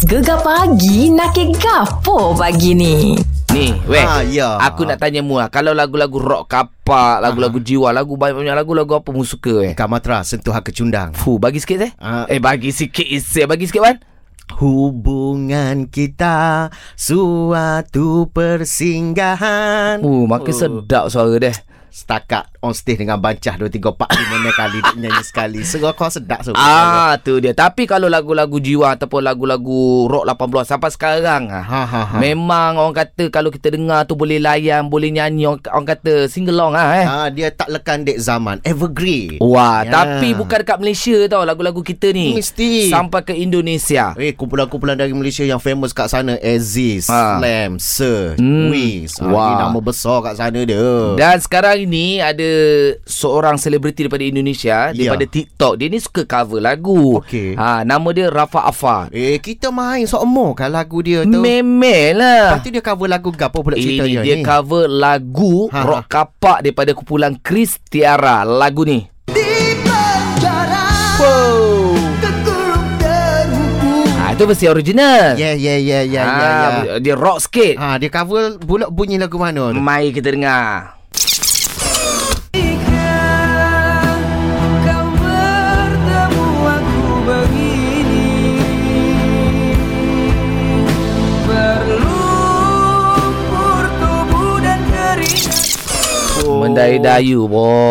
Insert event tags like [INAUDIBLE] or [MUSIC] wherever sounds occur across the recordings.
Gegar pagi nak ke gapo pagi ni? Ni, weh. Ah, ya. Aku nak tanya mu lah. Kalau lagu-lagu rock kapak, lagu-lagu jiwa, lagu banyak-banyak lagu-lagu apa mu suka eh? Kamatra sentuh hak kecundang. Fu, bagi sikit eh? Ah. Eh, bagi sikit isi. Bagi sikit, Wan. Hubungan kita suatu persinggahan. Uh, makin sedap suara dia. Setakat on stage dengan bancah 2, 3, 4, 5 kali dia nyanyi sekali. Segera kau sedap suara. Ah, tu dia. Tapi kalau lagu-lagu jiwa ataupun lagu-lagu rock 80 sampai sekarang ah. Ha, ha, ha. Memang orang kata kalau kita dengar tu boleh layan, boleh nyanyi orang, orang kata sing along ah eh. Ah, dia tak lekan dek zaman. Evergreen. Wah, Ya. tapi bukan dekat Malaysia tau lagu-lagu kita ni. Mesti. Sampai ke Indonesia. Eh, kumpulan-kumpulan dari Malaysia yang famous kat sana Aziz, Ah. Slam, Sir, Hmm. Wiz. Ah, Wah. Ni nama besar kat sana dia. Dan sekarang ini ada seorang selebriti daripada Indonesia Ya. daripada TikTok. Dia ni suka cover lagu. Okey. Ha, nama dia Rafa Afar. Eh, kita main seumur kan lagu dia tu. Memel lah. Lepas tu dia cover lagu gapo pula cerita Ini dia dia ni? cover lagu Ha, ha. rock kapak daripada kumpulan Chris Tiara. Lagu ni. Wow. Ha, itu versi original. Ya, ya, ya, ya, ha, ya, ya. Dia rock sikit. Ha, dia cover pula bunyi lagu mana tu? Mari kita dengar. Mendayu-dayu.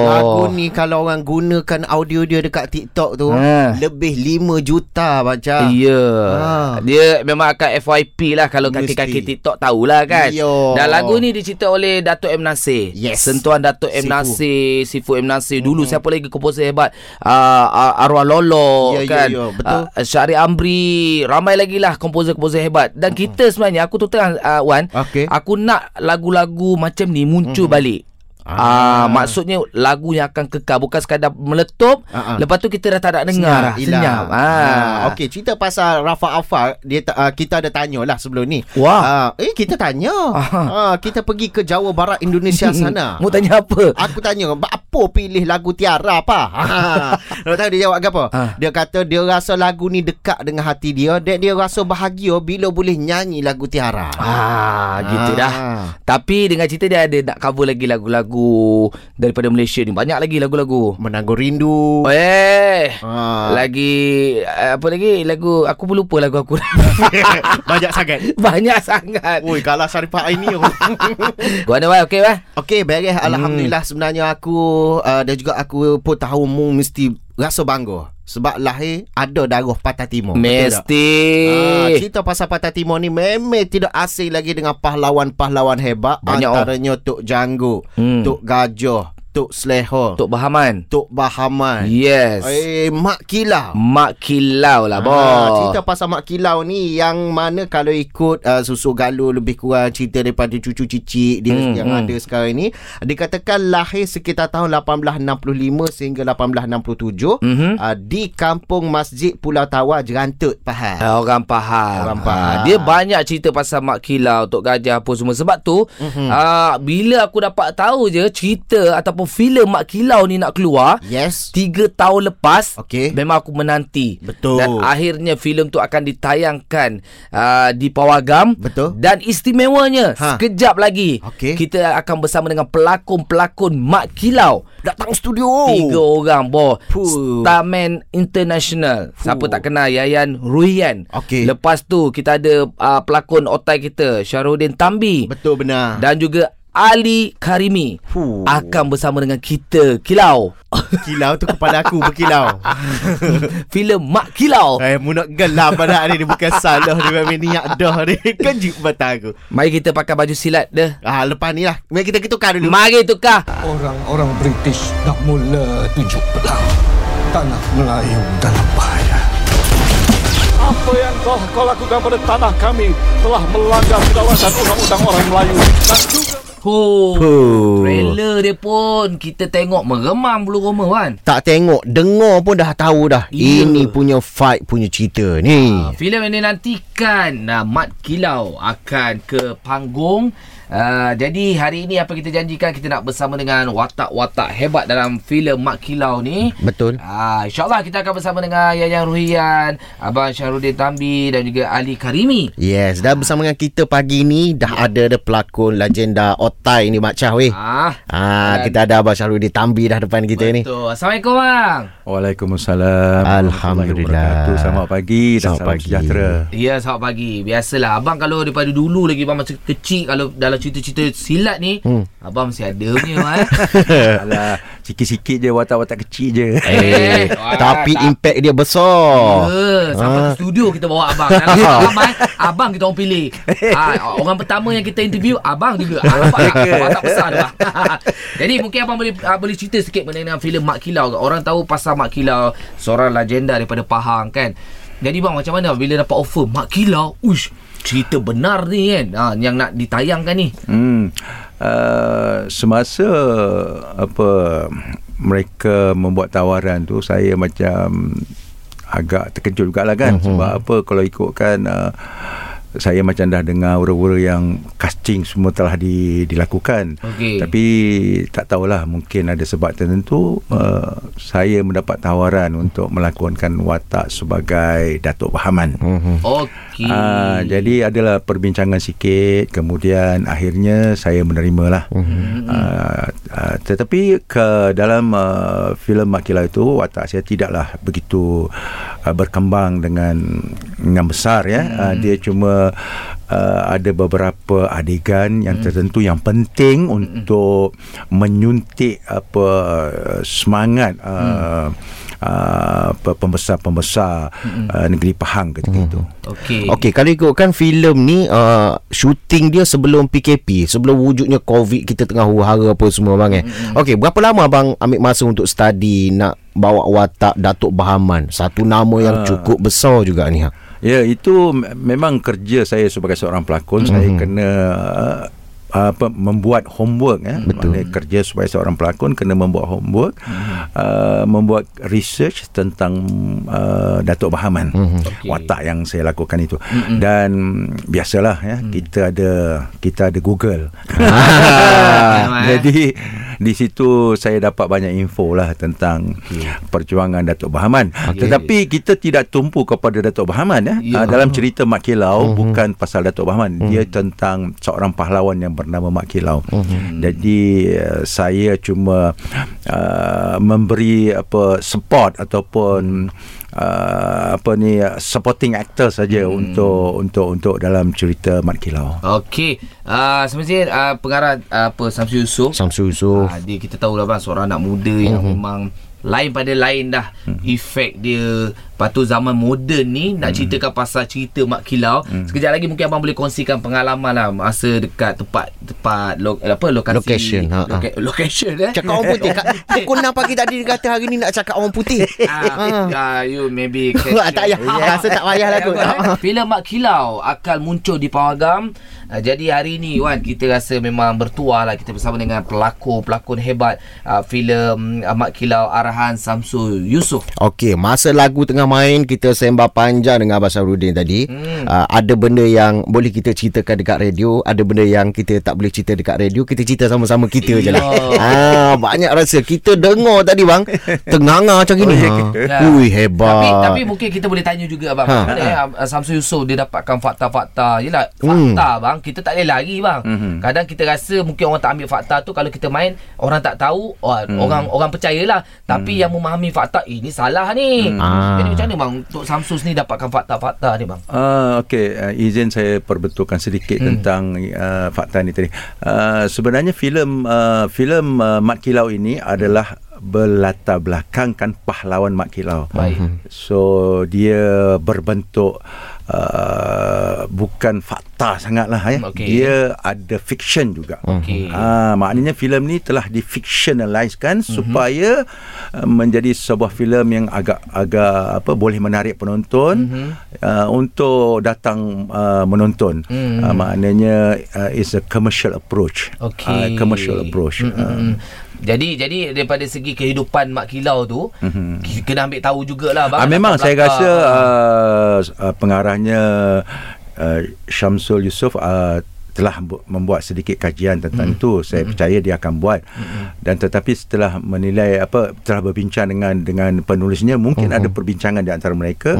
Lagu ni kalau orang gunakan audio dia dekat TikTok tu Ha. lebih 5 juta macam. Ya. Ha. Dia memang akan FYP lah kalau kaki-kaki Mesti. TikTok tahulah kan. Yo. Dan lagu ni dicipta oleh Datuk M Nasir. Yes. Sentuhan Datuk M Sifu. Nasir, Sifu M Nasir. Dulu siapa lagi komposer hebat? Uh, Arwah Lolo ya, kan. ya, betul. Uh, Syari Amri, ramai lagi lah komposer-komposer hebat. Dan kita sebenarnya aku tu tengah uh, Wan, Okey. aku nak lagu-lagu macam ni muncul balik. Ah, Ah. maksudnya lagu yang akan kekal bukan sekadar meletup Ah, ah. lepas tu kita dah tak nak dengar dah senyap ah Okey, cerita pasal Rafa Afar, dia uh, kita ada tanya lah sebelum ni. Wah. Uh, eh kita tanya. Ah. Uh, kita pergi ke Jawa Barat Indonesia [LAUGHS] sana. Mu tanya apa? Aku tanya Apa pilih lagu Tiara apa [LAUGHS] ha. Tu dia jawab apa Ha. Dia kata dia rasa lagu ni dekat dengan hati dia Dan dia rasa bahagia Bila boleh nyanyi lagu Tiara Ah, gitu Ah. dah. Tapi dengan cerita dia ada nak cover lagi lagu-lagu daripada Malaysia ni. Banyak lagi lagu-lagu. Menanggur rindu Eh. ha. Lagi apa lagi lagu aku pun lupa lagu aku. [LAUGHS] Banyak sangat [LAUGHS] Banyak sangat. Oi kalah Syarifah ini Gua ada okey. Okey beres Alhamdulillah sebenarnya aku uh, Dan juga aku pun tahu Mu mesti rasa bangga Sebab lahir ada darah Patah Timur? Mesti. Ah, cerita pasal Patah Timur ni memang tidak asing lagi dengan pahlawan-pahlawan hebat. Banyak, oh. Antaranya Tok Janggu, Hmm. Tok Gajah, Tok Sleho, Tok, Tok Bahaman. Bahaman. Yes. Eh, Mak Kilau. Mak kilau lah, Ah, boh. cerita pasal Mak Kilau ni yang mana kalau ikut uh, Susu Galuh lebih kurang cerita daripada cucu cicit dia Hmm, yang hmm. ada sekarang ni dikatakan lahir sekitar tahun 1865 sehingga 1867 Mhm. uh, di kampung Masjid Pulau Tawar Jerantut Pahal. Ah, Orang faham. Orang faham. Ah, dia banyak cerita pasal Mak Kilau, Tok Gajah apa semua. Sebab tu, Mhm. mm-hmm. ah, bila aku dapat tahu je cerita ataupun filem Mak Kilau ni nak keluar, Yes. Tiga tahun lepas Okey. Memang aku menanti Betul. Dan akhirnya filem tu akan ditayangkan uh, Di Pawagam Betul. Dan istimewanya Ha. Sekejap lagi Okey. Kita akan bersama dengan pelakon-pelakon Mak Kilau Datang studio. Tiga orang boh Fuh. Starman International Siapa Fuh. tak kenal Yayan Ruhian Okey. Lepas tu kita ada uh, pelakon otai kita Syarudin Tambi Betul benar. Dan juga Ali Karimi Fuh. Akan bersama dengan kita Kilau [LAUGHS] Kilau tu kepala aku berkilau. [LAUGHS] filem Mak Kilau. eh, mu nak gelap pada hari ni bukan salah dia memang niat dah ni. Kejut mata aku. Mari kita pakai baju silat dah. Ah, lepas ni lah. Mari kita tukar dulu. Mari tukar. Orang-orang British nak mula tujuk pelang. Tanah Melayu dalam bahaya. Apa yang telah kau lakukan pada tanah kami telah melanggar kedaulatan undang-undang orang Melayu dan juga Oh, Huh. trailer dia pun kita tengok meremam bulu roma kan. Tak tengok, dengar pun dah tahu dah. Ya. Ini punya fight punya cerita ni. Ah, filem yang dinantikan uh, Mat Kilau akan ke panggung Uh, jadi hari ini apa kita janjikan kita nak bersama dengan watak-watak hebat dalam filem Mak Kilau ni. Betul. Ah, InsyaAllah kita akan bersama dengan Yayang Ruhian, Abang Syahrudin Tambi dan juga Ali Karimi. Yes, dah bersama dengan kita pagi ni dah ada ada pelakon legenda Otai ni Mak Chah weh. Ah, Ah, kita ada Abang Syahrudin Tambi dah depan kita ni. betul. Assalamualaikum bang. Waalaikumsalam. Alhamdulillah. Selamat pagi dan Selamat salam pagi. sejahtera. Ya, selamat pagi. Biasalah abang kalau daripada dulu lagi abang masa kecil kalau dalam cerita-cerita silat ni, Hmm. abang mesti ada punya [LAUGHS] eh. Alah, sikit-sikit je watak-watak kecil je. Eh, Wah, tapi tak- impact dia besar. Ya, sampai Ah. ke studio kita bawa abang. [LAUGHS] Abang, main, abang kita orang pilih. Ha, orang pertama yang kita interview abang juga. Ha, nampak tak? Watak besar tu. [LAUGHS] Jadi mungkin abang boleh uh, boleh cerita sikit mengenai filem Mak Kilau. Orang tahu pasal Mak Kilau, seorang legenda daripada Pahang kan. Jadi bang macam mana bila dapat offer Mak Kilau? Uish, cerita benar ni kan. Ha, yang nak ditayangkan ni. Hmm. Uh, semasa apa mereka membuat tawaran tu saya macam agak terkejut jugalah kan uh-huh. sebab apa kalau ikutkan uh, saya macam dah dengar ura-ura yang casting semua telah di, dilakukan. Okey. Tapi tak tahulah mungkin ada sebab tertentu uh, saya mendapat tawaran untuk melakonkan watak sebagai Datuk Bahaman. Okey. Ah, jadi adalah perbincangan sikit kemudian akhirnya saya menerima lah. Hmm. Ah, ah, tetapi ke dalam uh, filem Mak Kilau itu watak saya tidaklah begitu uh, berkembang dengan dengan besar ya. Ah, dia cuma uh, ada beberapa adegan yang tertentu yang penting untuk menyuntik apa uh, semangat uh, uh, pe- pembesar-pembesar uh, negeri Pahang ketika itu. Okey. Okey, kalau ikutkan filem ni uh, shooting dia sebelum PKP, sebelum wujudnya COVID kita tengah huru-hara apa semua bang eh. Okey, berapa lama abang ambil masa untuk study nak bawa watak Datuk Bahaman? Satu nama yang Ah. cukup besar juga ni. Ha. Ya, itu me- memang kerja saya sebagai seorang pelakon. Mm-hmm. Saya kena uh, apa membuat homework ya. Betul. Maknanya kerja sebagai seorang pelakon kena membuat homework, mm-hmm. uh, membuat research tentang uh, Datuk Bahaman. Mm-hmm. Okey. Watak yang saya lakukan itu. Mm-hmm. Dan biasalah ya, mm. kita ada kita ada Google. Ah. [LAUGHS] Jadi di situ saya dapat banyak info lah tentang perjuangan Datuk Bahaman. Okey. Tetapi kita tidak tumpu kepada Datuk Bahaman ya. Ya. Uh, dalam cerita Mak Kilau bukan pasal Datuk Bahaman. Dia tentang seorang pahlawan yang bernama Mak Kilau. Jadi uh, saya cuma uh, memberi apa support ataupun uh, apa ni uh, supporting actor saja untuk untuk untuk dalam cerita Mat Kilau. Okey. Uh, semestinya uh, pengarah uh, apa Samsul Yusof. Samsul Yusof. Ah, dia kita tahu lah bang seorang anak muda yang memang lain pada lain dah efek dia Lepas tu zaman moden ni Nak ceritakan pasal cerita Mak Kilau Sekejap lagi mungkin abang boleh kongsikan pengalaman lah Masa dekat tempat Tempat lo, apa, lokasi Location, ha, ha. loca, Location eh Cakap orang putih Pukul 6 pagi tadi dia kata hari ni nak cakap orang putih. Ah, [LAUGHS] ah, you maybe [LAUGHS] Ah, tak payah. Rasa tak payah lah kot. Filem [LAUGHS] Mak Kilau akan muncul di Pawagam. Uh, jadi hari ni Wan kita rasa memang bertuah lah kita bersama dengan pelakon-pelakon hebat uh, filem uh, Mak Kilau arahan Samsul Yusof. Okey, masa lagu tengah main kita sembah panjang dengan Abang Syarudin tadi. Hmm. Uh, ada benda yang boleh kita ceritakan dekat radio, ada benda yang kita tak boleh cerita dekat radio, kita cerita sama-sama kita je lah. ah, banyak rasa kita dengar tadi bang, tenganga macam gini. Oh, ha. ya Ui Tapi hebat. tapi mungkin kita boleh tanya juga abang. Ha. Ha. Mana ha. Samsul Yusof dia dapatkan fakta-fakta. Yalah, Hmm. fakta bang, kita tak boleh lari bang. Mhm. Kadang kita rasa mungkin orang tak ambil fakta tu kalau kita main orang tak tahu, oh, orang orang percayalah. Tapi yang memahami fakta eh, ini salah ni. Ah. Jadi macam mana bang untuk Samsul ni dapatkan fakta-fakta ni bang? Ah okey uh, izin saya perbetulkan sedikit hmm. tentang uh, fakta ni tadi. Uh, sebenarnya filem uh, filem uh, Mat Kilau ini adalah berlatar belakangkan pahlawan Mat Kilau. Baik. So dia berbentuk uh, bukan fakta sangatlah ya. Okey. Dia ada fiction juga. Okey. Ah maknanya filem ni telah difictionalizekan mm-hmm. supaya uh, menjadi sebuah filem yang agak agak apa boleh menarik penonton mm-hmm. uh, untuk datang uh, menonton. Mhm. Uh, maknanya uh, is a commercial approach. Okey. Uh, commercial approach. Mm, mm, Uh. Jadi jadi daripada segi kehidupan Mak Kilau tu Mhm. mm-hmm. kena ambil tahu jugalah bang. Ah, memang saya belakang. rasa uh, uh, pengarahnya uh, Syamsul Yusof uh, telah bu- membuat sedikit kajian tentang itu saya percaya dia akan buat dan tetapi setelah menilai apa telah berbincang dengan dengan penulisnya mungkin ada perbincangan di antara mereka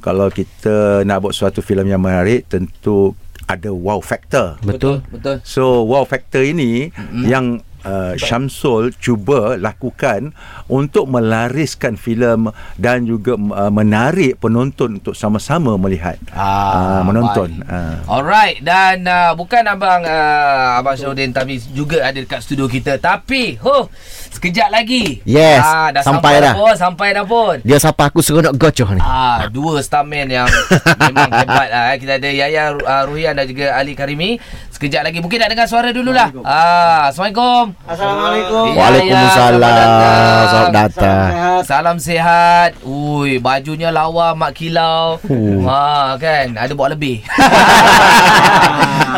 kalau kita nak buat suatu filem yang menarik tentu ada wow factor Betul. Betul. So wow factor ini mm-hmm. yang uh, Syamsul cuba lakukan untuk melariskan filem dan juga uh, menarik penonton untuk sama-sama melihat uh, menonton. Uh. Alright dan uh, bukan abang uh, abang Syarudin tapi juga ada dekat studio kita tapi ho sekejap lagi. Yes, Ah, dah sampai dah. pun, sampai dah pun. Dia siapa aku seronok gocoh ni. Ah, dua stamen yang [LAUGHS] memang hebat lah. eh. Kita ada Yaya uh, Ruhian dan juga Ali Karimi. Sekejap lagi mungkin nak dengar suara dululah. Ah, Assalamualaikum. Assalamualaikum. Waalaikumsalam. ya, selamat Selamat datang. Salam sihat. Ui, bajunya lawa mak kilau. Oh. Ha, kan? Ada bawa lebih. [LAUGHS]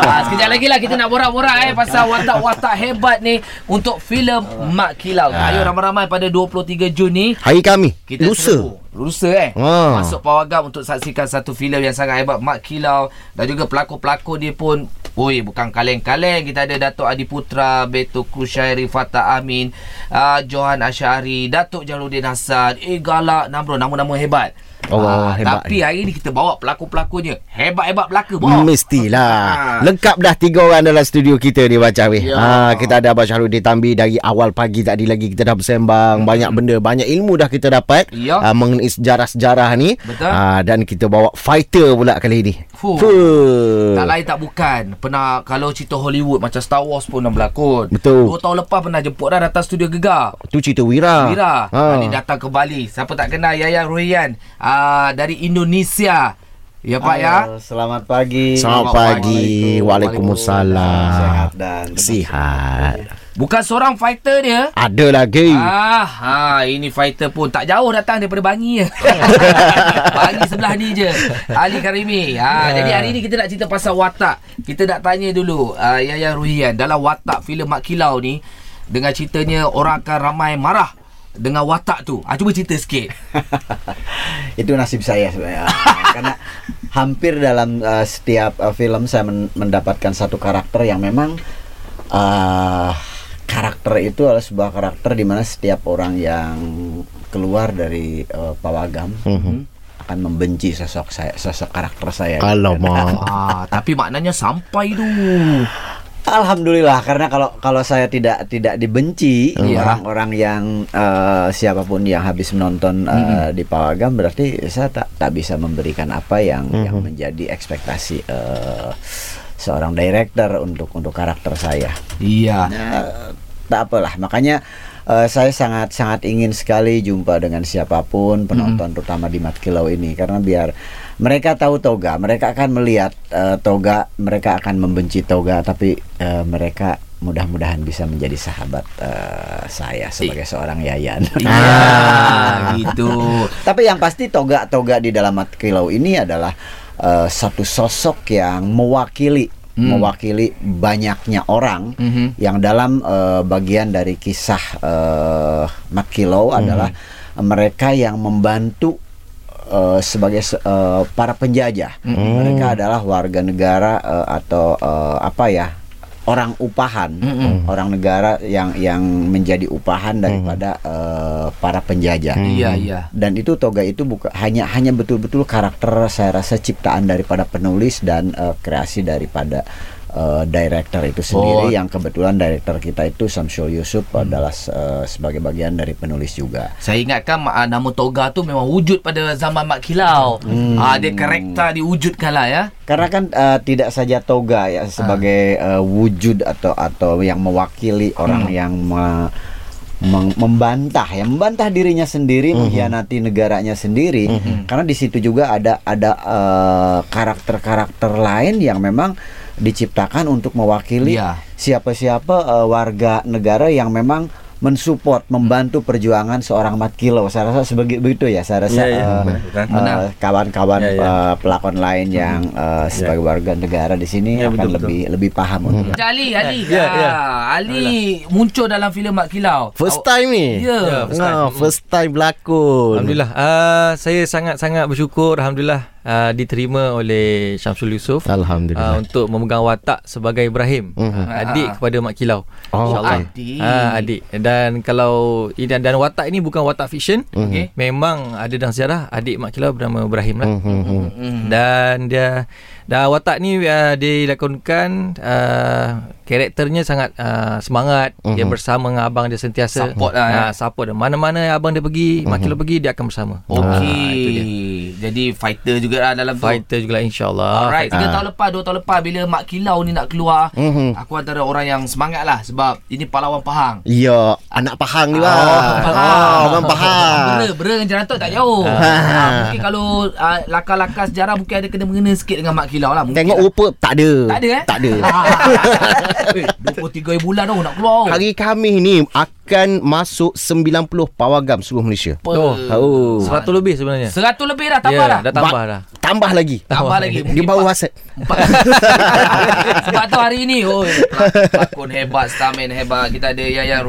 ha, sekejap lagi lah kita nak borak-borak eh pasal watak-watak hebat ni untuk filem Mak Kilau. Ayo ramai-ramai pada 23 Jun ni Hari kami. kita Lusa. serbu. Lusa eh. Ha. Masuk Pawagam untuk saksikan satu filem yang sangat hebat Mak Kilau dan juga pelakon-pelakon dia pun Oi, bukan kaleng-kaleng. Kita ada Datuk Adi Putra, Beto Kushairi, Fatah Amin, uh, Johan Asyari, Datuk Jaludin Hassan, Eh Galak, Namro, nama-nama hebat. Oh, Ah, hebat Tapi hari ni kita bawa pelakon-pelakonnya. Hebat-hebat pelakon. Bawa. Mestilah Ah. Lengkap dah tiga orang dalam studio kita ni Baca weh Ya. ha, Kita ada Abang Syahrudin Tambi Dari awal pagi tadi lagi Kita dah bersembang Banyak benda Banyak ilmu dah kita dapat Ya. ha, Mengenai sejarah-sejarah ni Betul. ha, Dan kita bawa fighter pula kali ni Fuh. Fuh. Tak lain tak bukan Pernah Kalau cerita Hollywood Macam Star Wars pun dah berlakon Betul. Dua tahun lepas pernah jemput dah Datang studio Gegar Tu cerita Wira Mira ha. Ni datang ke Bali Siapa tak kenal Yaya Ruhian uh, Dari Indonesia. Ya Pak ya? Halo, Selamat pagi. Selamat pagi. Waalaikumsalam. Sehat dan Sihat. Bukan seorang fighter dia? Ada lagi. Ah, ha, ini fighter pun tak jauh datang daripada Bangi. [LAUGHS] Bangi sebelah ni je. Ali Karimi. Ha, jadi hari ni kita nak cerita pasal watak. Kita nak tanya dulu uh, Yaya Ruhian dalam watak filem Mak Kilau ni dengan ceritanya orang akan ramai marah dengan watak tu. Ah cuba cerita sikit. [LAUGHS] Itu nasib saya sebenarnya. Karena hampir dalam uh, setiap uh, film saya men- mendapatkan satu karakter yang memang uh, karakter itu adalah sebuah karakter di mana setiap orang yang keluar dari uh, pawagam akan membenci sosok saya, sosok karakter saya. Alamak ah, tapi maknanya sampai tu. Alhamdulillah karena kalau kalau saya tidak tidak dibenci Iya. orang-orang yang eh, siapa pun yang habis menonton eh, di Pawagam berarti saya tak tak bisa memberikan apa yang yang menjadi ekspektasi eh, seorang director untuk untuk karakter saya. Iya. Nah, tak apalah makanya eh, saya sangat sangat ingin sekali jumpa dengan siapa pun penonton terutama di Mat Kilau ini karena biar mereka tahu Toga mereka akan melihat eh, Toga mereka akan membenci Toga tapi eh, mereka mudah-mudahan bisa menjadi sahabat eh, saya sebagai seorang Yayan. Iya, [LAUGHS] gitu. Tapi yang pasti toga-toga di dalam Mat Kilau ini adalah eh, satu sosok yang mewakili mewakili banyaknya orang Mhm. yang dalam eh, bagian dari kisah eh, Mat Kilau adalah mereka yang membantu eh, sebagai se- eh, para penjajah. Mereka adalah warga negara eh, atau eh, apa ya? orang upahan, orang negara yang yang menjadi upahan daripada eh, para penjajah. Iya, iya. Dan itu toga itu bukan hanya hanya betul-betul karakter saya rasa ciptaan daripada penulis dan eh, kreasi daripada eh, director itu sendiri Oh. yang kebetulan director kita itu Samsul Yusuf adalah eh, sebagai bagian dari penulis juga. Saya ingatkan uh, nama Toga tu memang wujud pada zaman Mak Kilau. Hmm. Uh, dia karakter diwujudkan lah ya. Karena kan eh, tidak saja toga ya sebagai eh, wujud atau atau yang mewakili orang yang me- membantah ya membantah dirinya sendiri mengkhianati negaranya sendiri karena di situ juga ada ada eh, karakter-karakter lain yang memang diciptakan untuk mewakili siapa-siapa eh, warga negara yang memang mensupport membantu perjuangan seorang Mat Kilau saya rasa sebagai begitu ya saya rasa Ya, ya, eh, benar, benar. eh, Benar. kawan-kawan Ya, ya. eh, pelakon lain yang eh, sebagai warga negara di sini Ya, akan betul, betul. lebih lebih paham untuk Macam Ali, Ali. Ya, Ya, ya. Ali muncul dalam filem Mak Kilau. First time ni Ya. Ya, first time. Ah, First time berlakon Alhamdulillah uh, Saya sangat-sangat bersyukur Alhamdulillah uh, diterima oleh Syamsul Yusof Alhamdulillah. uh, untuk memegang watak sebagai Ibrahim Mhm. uh, adik kepada Mak Kilau Oh, insyaallah adik. Ah, adik dan kalau dan, dan watak ini bukan watak fiksyen Okey. memang ada dalam sejarah adik Mak Kilau bernama Ibrahim lah Mhm. Hmm. dan dia dan watak ni uh, dilakonkan uh, karakternya sangat uh, semangat uh-huh. dia bersama dengan abang dia sentiasa Support lah, eh. uh, support dia. mana-mana abang dia pergi uh-huh. Makilo pergi dia akan bersama Ah. Okey. Jadi fighter juga lah dalam tu. fighter juga insyaallah Alright, tiga tahun lepas, dua tahun lepas bila Mak Kilau ni nak keluar, Mhm. aku antara orang yang semangat lah sebab ini pahlawan Pahang. Ya, anak Pahang ni lah. Pahang. Oh, orang Pahang. Bera, bera dengan Jerantok tak jauh. Ha, mungkin kalau uh, lakar-lakar sejarah mungkin ada kena mengena sikit dengan Mak Kilau lah. Tengok lah. rupa tak ada. Tak ada eh? Tak ada. [LAUGHS] Eh, 23 bulan tau nak keluar. Hari Khamis ni akan masuk 90 pawagam seluruh Malaysia. Oh. Oh. 100 lebih sebenarnya 100 lebih dah tambah ya, dah. dah tambah Ba- dah Tambah lagi. Tambah lagi. Dia Mungkin baru hasad. Empat- [LAUGHS] Sebab tu hari ni oh, Pelakon hebat Starman hebat Kita ada Yaya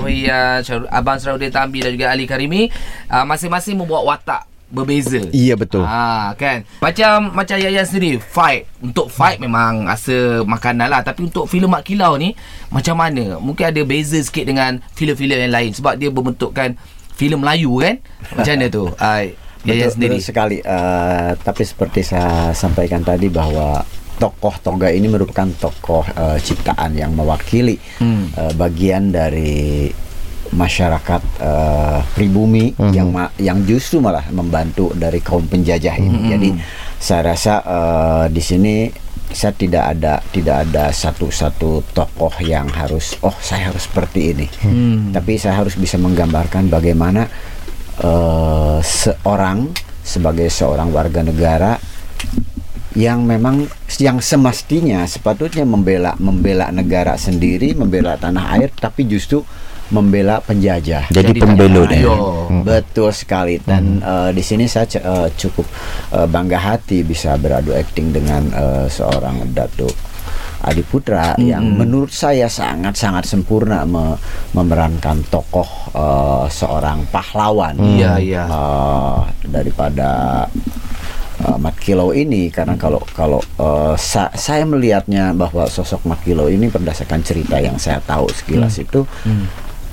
Syarul- Abang Saraudin Tambi Dan juga Ali Karimi uh, Masing-masing membuat watak Berbeza. Iya betul. Ha kan? Macam Macam Yaya sendiri Fight. Untuk fight memang Asa makanan lah. Tapi untuk filem Mak Kilau ni Macam mana? Mungkin ada beza sikit Dengan filem-filem yang lain. Sebab dia berbentukkan filem Melayu kan? Macam mana tu? Uh, [LAUGHS] Yaya Betul, sendiri. betul sekali. Uh, tapi seperti saya sampaikan tadi bahwa tokoh Toga ini merupakan tokoh uh, ciptaan yang mewakili Hmm. uh, bagian dari masyarakat uh, pribumi yang ma- yang justru malah membantu dari kaum penjajah ini. Jadi saya rasa uh, di sini saya tidak ada tidak ada satu-satu tokoh yang harus oh saya harus seperti ini. Tapi saya harus bisa menggambarkan bagaimana eh, seorang sebagai seorang warga negara yang memang yang semestinya sepatutnya membela membela negara sendiri, membela tanah air tapi justru membela penjajah. Jadi pembelot Ayo. dia. Betul sekali dan eh, di sini saya eh, cukup eh, bangga hati bisa beradu akting dengan eh, seorang Datuk Adi Putra yang menurut saya sangat-sangat sempurna me- memerankan tokoh eh, seorang pahlawan. Iya, iya. Eh, daripada uh, Mat Kilau ini karena kalau kalau uh, sa- saya melihatnya bahwa sosok Mat Kilau ini berdasarkan cerita yang saya tahu sekilas itu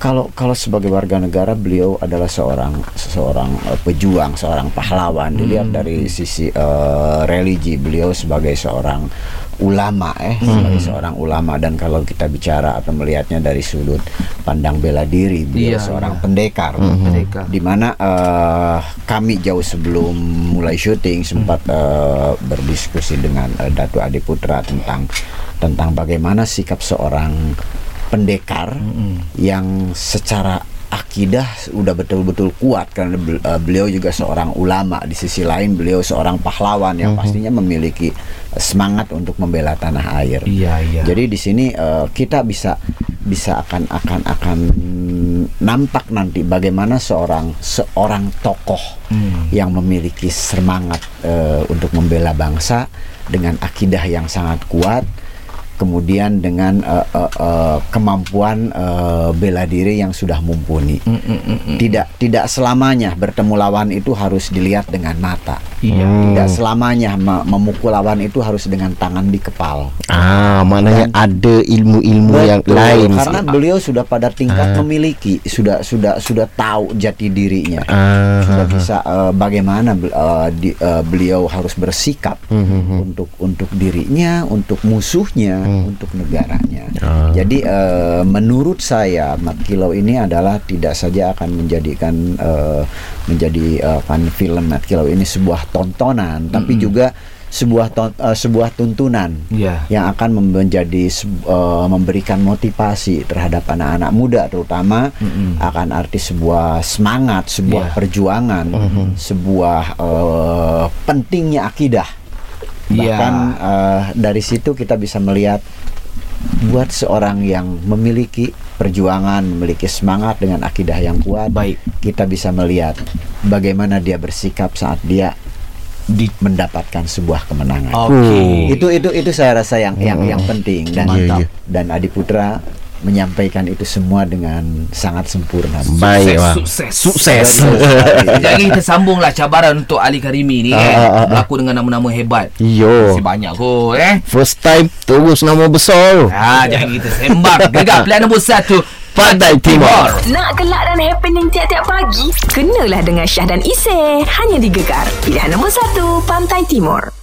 kalau kalau sebagai warga negara beliau adalah seorang seorang uh, pejuang seorang pahlawan. Dilihat dari sisi uh, religi beliau sebagai seorang ulama eh sebagai seorang ulama. Dan kalau kita bicara atau melihatnya dari sudut pandang bela diri beliau Iya, seorang iya. pendekar. Pendekar. di mana eh, kami jauh sebelum mulai syuting sempat eh, berdiskusi dengan eh, Datu Adi Putra tentang tentang bagaimana sikap seorang pendekar yang secara akidah udah betul-betul kuat karena eh, beliau juga seorang ulama di sisi lain beliau seorang pahlawan yang pastinya memiliki semangat untuk membela tanah air. Iya, iya. Jadi di sini eh, kita bisa bisa akan akan akan nampak nanti bagaimana seorang seorang tokoh yang memiliki semangat eh, untuk membela bangsa dengan akidah yang sangat kuat kemudian dengan eh, eh, eh, kemampuan eh, bela diri yang sudah mumpuni. Tidak tidak selamanya bertemu lawan itu harus dilihat dengan mata. Iya. Tidak selamanya me- memukul lawan itu harus dengan tangan di kepal. Ah, maknanya ada ilmu-ilmu yang Betul, lain. karena beliau sudah pada tingkat memiliki sudah sudah sudah tahu jati dirinya Ah, sudah bisa eh, bagaimana eh, di- eh, beliau harus bersikap untuk untuk dirinya untuk musuhnya untuk negaranya jadi eh, menurut saya Mat Kilau ini adalah tidak saja akan menjadikan eh, menjadi eh, kan film Mat Kilau ini sebuah tontonan tapi juga sebuah ton- eh, sebuah tuntunan Iya. yang akan menjadi eh, memberikan motivasi terhadap anak-anak muda terutama akan arti sebuah semangat, sebuah Iya. perjuangan, sebuah eh, pentingnya akidah. Iya. Bahkan eh, dari situ kita bisa melihat buat seorang yang memiliki perjuangan, memiliki semangat dengan akidah yang kuat, Baik. kita bisa melihat bagaimana dia bersikap saat dia di mendapatkan sebuah kemenangan Okey. itu itu itu saya rasa yang yang yang penting dan Mantap. dan Adi Putra menyampaikan itu semua dengan sangat sempurna. Baik, wah. sukses. Sukses. [LAUGHS] Jadi kita sambunglah cabaran untuk Ali Karimi ni Ah, ah, kan. ah. Berlaku dengan nama-nama hebat. Yo. Masih banyak kot eh. First time terus nama besar. Ha, jangan kita sembang. Gegar pilihan nombor satu. Pantai Timur. Nak gelak dan happening tiap-tiap pagi? Kenalah dengan Syah dan Isy. Hanya di Gegar. Pilihan nombor 1, Pantai Timur.